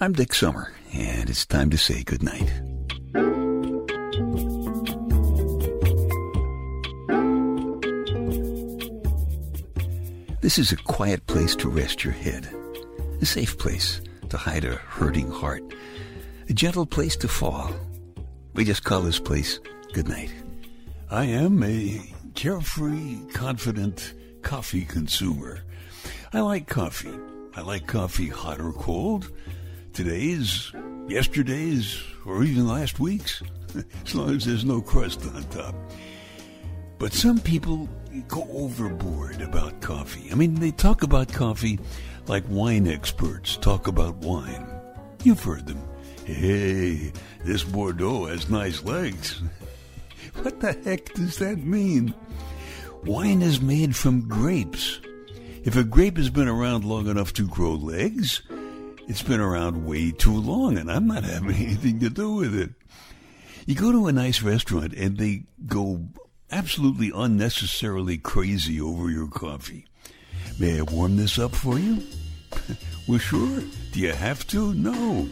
I'm Dick Summer, and it's time to say goodnight. This is a quiet place to rest your head, a safe place to hide a hurting heart, a gentle place to fall. We just call this place goodnight. I am a carefree, confident coffee consumer. I like coffee. I like coffee hot or cold, today's, yesterday's, or even last week's, as long as there's no crust on top. But some people go overboard about coffee. I mean, they talk about coffee like wine experts talk about wine. You've heard them. Hey, this Bordeaux has nice legs. What the heck does that mean? Wine is made from grapes. If a grape has been around long enough to grow legs, it's been around way too long, and I'm not having anything to do with it. You go to a nice restaurant and they go absolutely unnecessarily crazy over your coffee. May I warm this up for you? well, sure. Do you have to? No.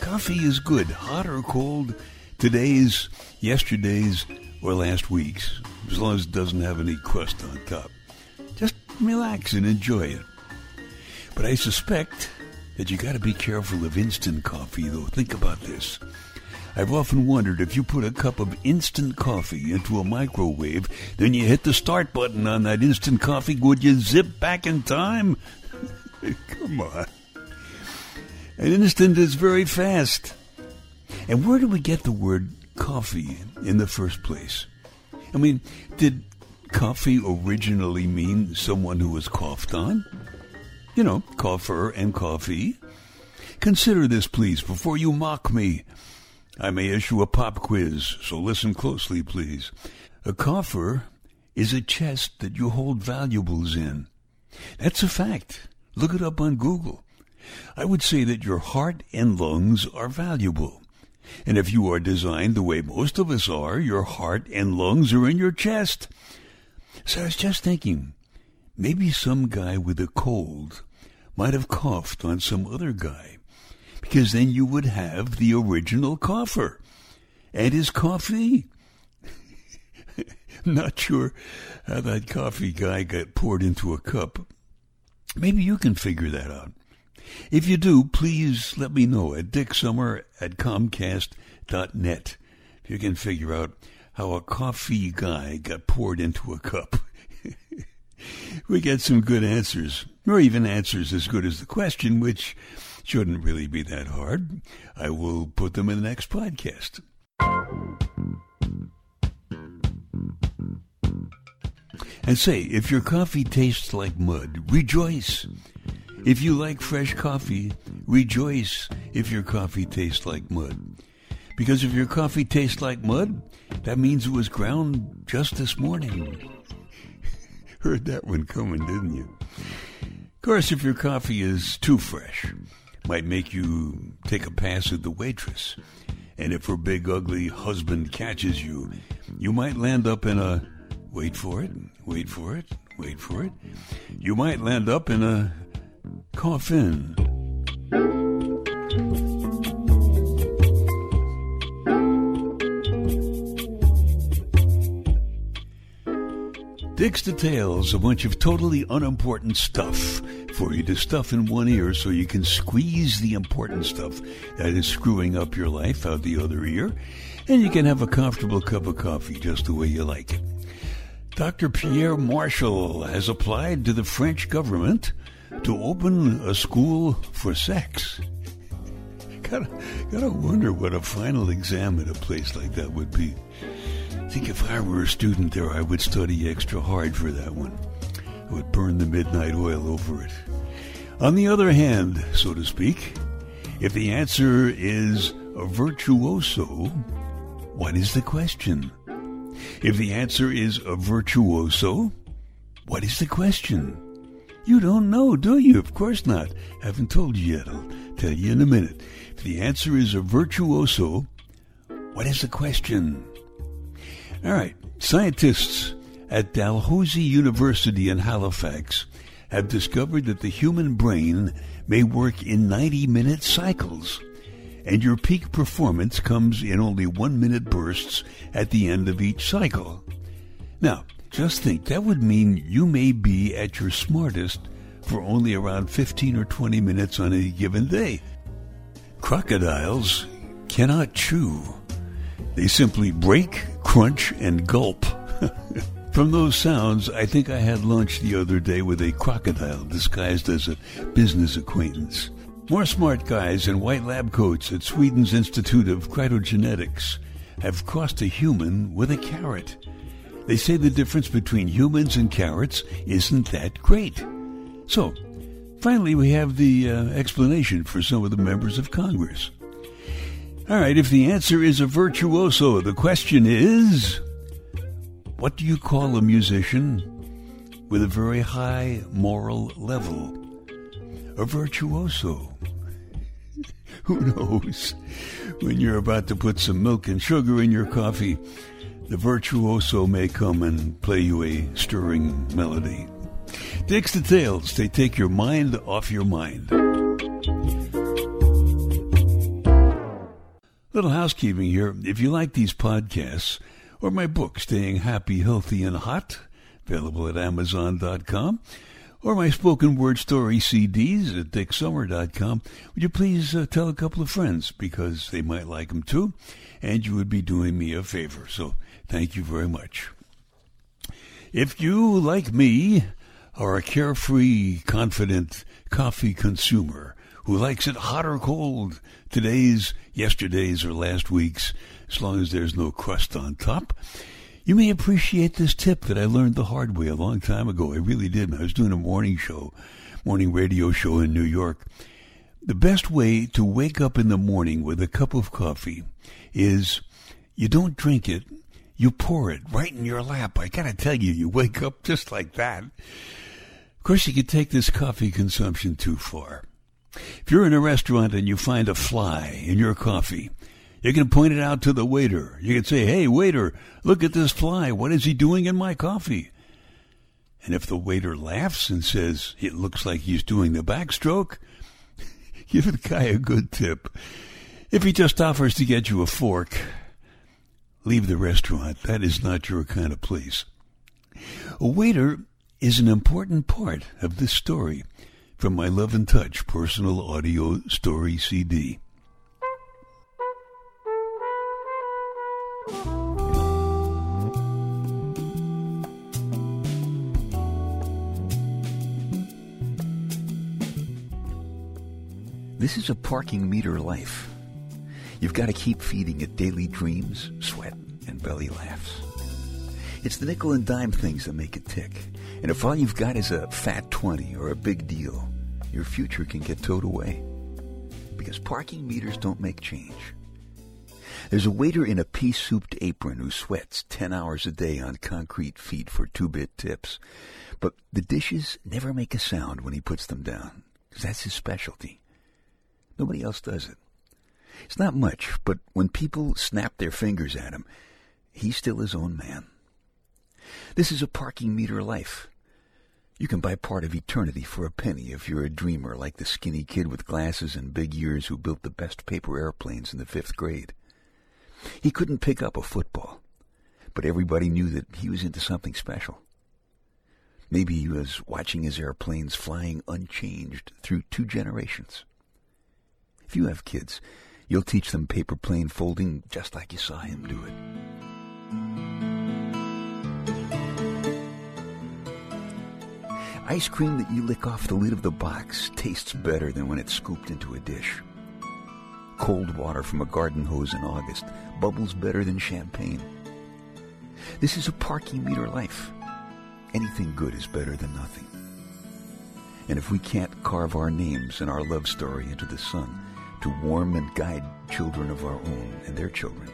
Coffee is good, hot or cold, today's, yesterday's, or last week's as long as it doesn't have any crust on top. Relax and enjoy it. But I suspect that you got to be careful of instant coffee, though. Think about this. I've often wondered if you put a cup of instant coffee into a microwave, then you hit the start button on that instant coffee, would you zip back in time? Come on. An instant is very fast. And where do we get the word coffee in the first place? I mean, did coffee originally mean someone who was coughed on? You know, coffer and coffee. Consider this, please, before you mock me. I may issue a pop quiz, so listen closely, please. A coffer is a chest that you hold valuables in. That's a fact. Look it up on Google. I would say that your heart and lungs are valuable. And if you are designed the way most of us are, your heart and lungs are in your chest. So I was just thinking, maybe some guy with a cold might have coughed on some other guy, because then you would have the original cougher and his coffee. Not sure how that coffee guy got poured into a cup. Maybe you can figure that out. If you do, please let me know at dicksummer at comcast.net if you can figure out how a coffee guy got poured into a cup. we get some good answers, or even answers as good as the question, which shouldn't really be that hard. I will put them in the next podcast. And say, if your coffee tastes like mud, rejoice. If you like fresh coffee, rejoice if your coffee tastes like mud. Because if your coffee tastes like mud, that means it was ground just this morning. Heard that one coming, didn't you? Of course, if your coffee is too fresh, might make you take a pass at the waitress. And if her big ugly husband catches you, you might land up in a wait for it, wait for it, wait for it. You might land up in a coffin. Dick's Details, a bunch of totally unimportant stuff for you to stuff in one ear so you can squeeze the important stuff that is screwing up your life out the other ear, and you can have a comfortable cup of coffee just the way you like it. Dr. Pierre Marshall has applied to the French government to open a school for sex. Gotta, gotta wonder what a final exam at a place like that would be. Think if I were a student there, I would study extra hard for that one. I would burn the midnight oil over it. On the other hand, so to speak, if the answer is a virtuoso, what is the question? If the answer is a virtuoso, what is the question? You don't know, do you? Of course not. Haven't told you yet. I'll tell you in a minute. If the answer is a virtuoso, what is the question? All right. Scientists at Dalhousie University in Halifax have discovered that the human brain may work in 90 minute cycles, and your peak performance comes in only one minute bursts at the end of each cycle. Now, just think that would mean you may be at your smartest for only around 15 or 20 minutes on any given day. Crocodiles cannot chew. They simply break, crunch, and gulp. From those sounds, I think I had lunch the other day with a crocodile disguised as a business acquaintance. More smart guys in white lab coats at Sweden's Institute of Cryogenetics have crossed a human with a carrot. They say the difference between humans and carrots isn't that great. So, finally, we have the uh, explanation for some of the members of Congress. All right, if the answer is a virtuoso, the question is what do you call a musician with a very high moral level? A virtuoso. Who knows? When you're about to put some milk and sugar in your coffee, the virtuoso may come and play you a stirring melody. Dick's Details, they take your mind off your mind. Little housekeeping here. If you like these podcasts, or my book, Staying Happy, Healthy, and Hot, available at Amazon.com, or my spoken word story CDs at DickSummer.com, would you please uh, tell a couple of friends because they might like them too, and you would be doing me a favor. So thank you very much. If you, like me, are a carefree, confident coffee consumer who likes it hot or cold, today's, yesterday's, or last week's, as long as there's no crust on top. You may appreciate this tip that I learned the hard way a long time ago. I really did. I was doing a morning show, morning radio show in New York. The best way to wake up in the morning with a cup of coffee is you don't drink it, you pour it right in your lap. I gotta tell you, you wake up just like that. Of course, you could take this coffee consumption too far. If you're in a restaurant and you find a fly in your coffee, you can point it out to the waiter. You can say, hey, waiter, look at this fly. What is he doing in my coffee? And if the waiter laughs and says it looks like he's doing the backstroke, give the guy a good tip. If he just offers to get you a fork, leave the restaurant. That is not your kind of place. A waiter is an important part of this story from my Love and Touch personal audio story CD. This is a parking meter life. You've got to keep feeding it daily dreams, sweat, and belly laughs. It's the nickel and dime things that make it tick. And if all you've got is a fat 20 or a big deal, your future can get towed away. Because parking meters don't make change. There's a waiter in a pea-souped apron who sweats 10 hours a day on concrete feet for two-bit tips. But the dishes never make a sound when he puts them down, because that's his specialty. Nobody else does it. It's not much, but when people snap their fingers at him, he's still his own man. This is a parking meter life. You can buy part of eternity for a penny if you're a dreamer like the skinny kid with glasses and big ears who built the best paper airplanes in the fifth grade. He couldn't pick up a football, but everybody knew that he was into something special. Maybe he was watching his airplanes flying unchanged through two generations. If you have kids, you'll teach them paper plane folding just like you saw him do it. Ice cream that you lick off the lid of the box tastes better than when it's scooped into a dish. Cold water from a garden hose in August bubbles better than champagne. This is a parking meter life. Anything good is better than nothing. And if we can't carve our names and our love story into the sun to warm and guide children of our own and their children,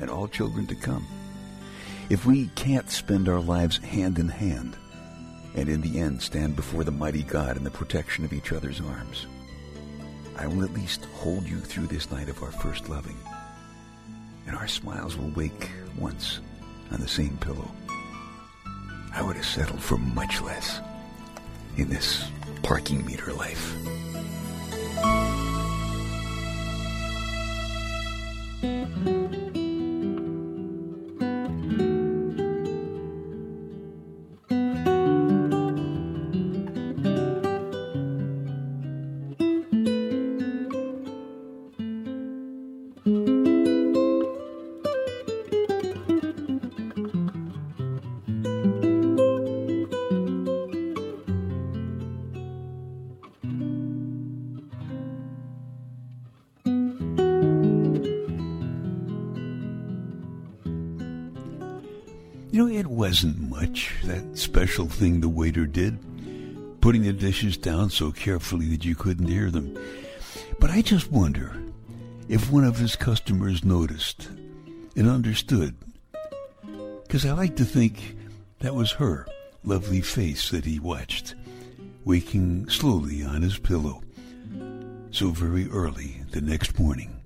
and all children to come, if we can't spend our lives hand in hand, and in the end stand before the mighty God in the protection of each other's arms, I will at least hold you through this night of our first loving. And our smiles will wake once on the same pillow. I would have settled for much less. in this parking meter life. Wasn't much, that special thing the waiter did, putting the dishes down so carefully that you couldn't hear them. But I just wonder if one of his customers noticed and understood. Because I like to think that was her lovely face that he watched, waking slowly on his pillow so very early the next morning.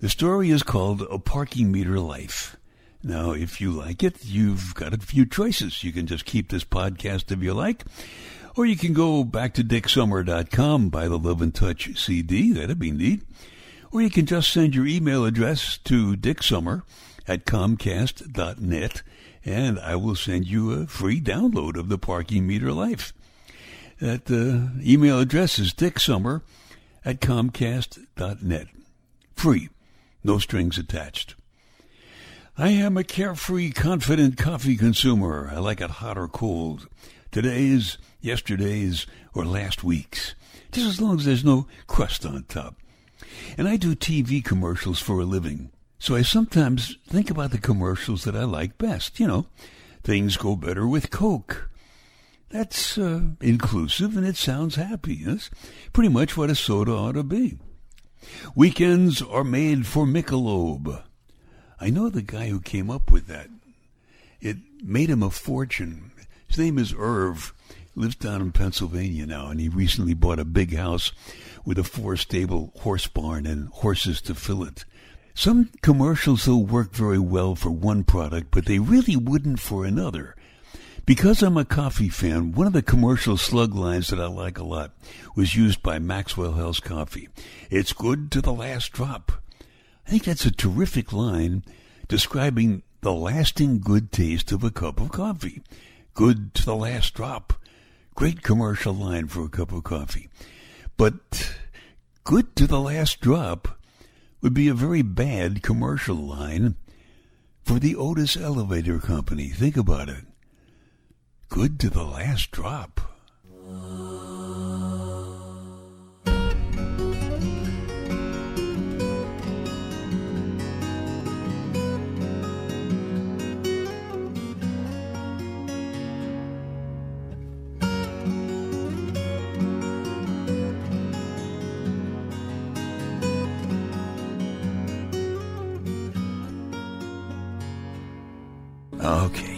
The story is called A Parking Meter Life. Now, if you like it, you've got a few choices. You can just keep this podcast if you like, or you can go back to dicksummer.com, buy the Love and Touch CD. That'd be neat. Or you can just send your email address to dicksummer at comcast.net, and I will send you a free download of the Parking Meter Life. That uh, email address is dicksummer at comcast.net. Free. No strings attached. I am a carefree, confident coffee consumer. I like it hot or cold. Today's, yesterday's, or last week's. Just as long as there's no crust on top. And I do TV commercials for a living. So I sometimes think about the commercials that I like best. You know, things go better with Coke. That's uh, inclusive and it sounds happy. That's pretty much what a soda ought to be. Weekends are made for Michelob. I know the guy who came up with that. It made him a fortune. His name is Irv. Lives down in Pennsylvania now, and he recently bought a big house with a four-stable horse barn and horses to fill it. Some commercials will work very well for one product, but they really wouldn't for another. Because I'm a coffee fan, one of the commercial slug lines that I like a lot was used by Maxwell House Coffee. It's good to the last drop. I think that's a terrific line describing the lasting good taste of a cup of coffee. Good to the last drop. Great commercial line for a cup of coffee. But good to the last drop would be a very bad commercial line for the Otis Elevator Company. Think about it good to the last drop. Okay.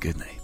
Good night.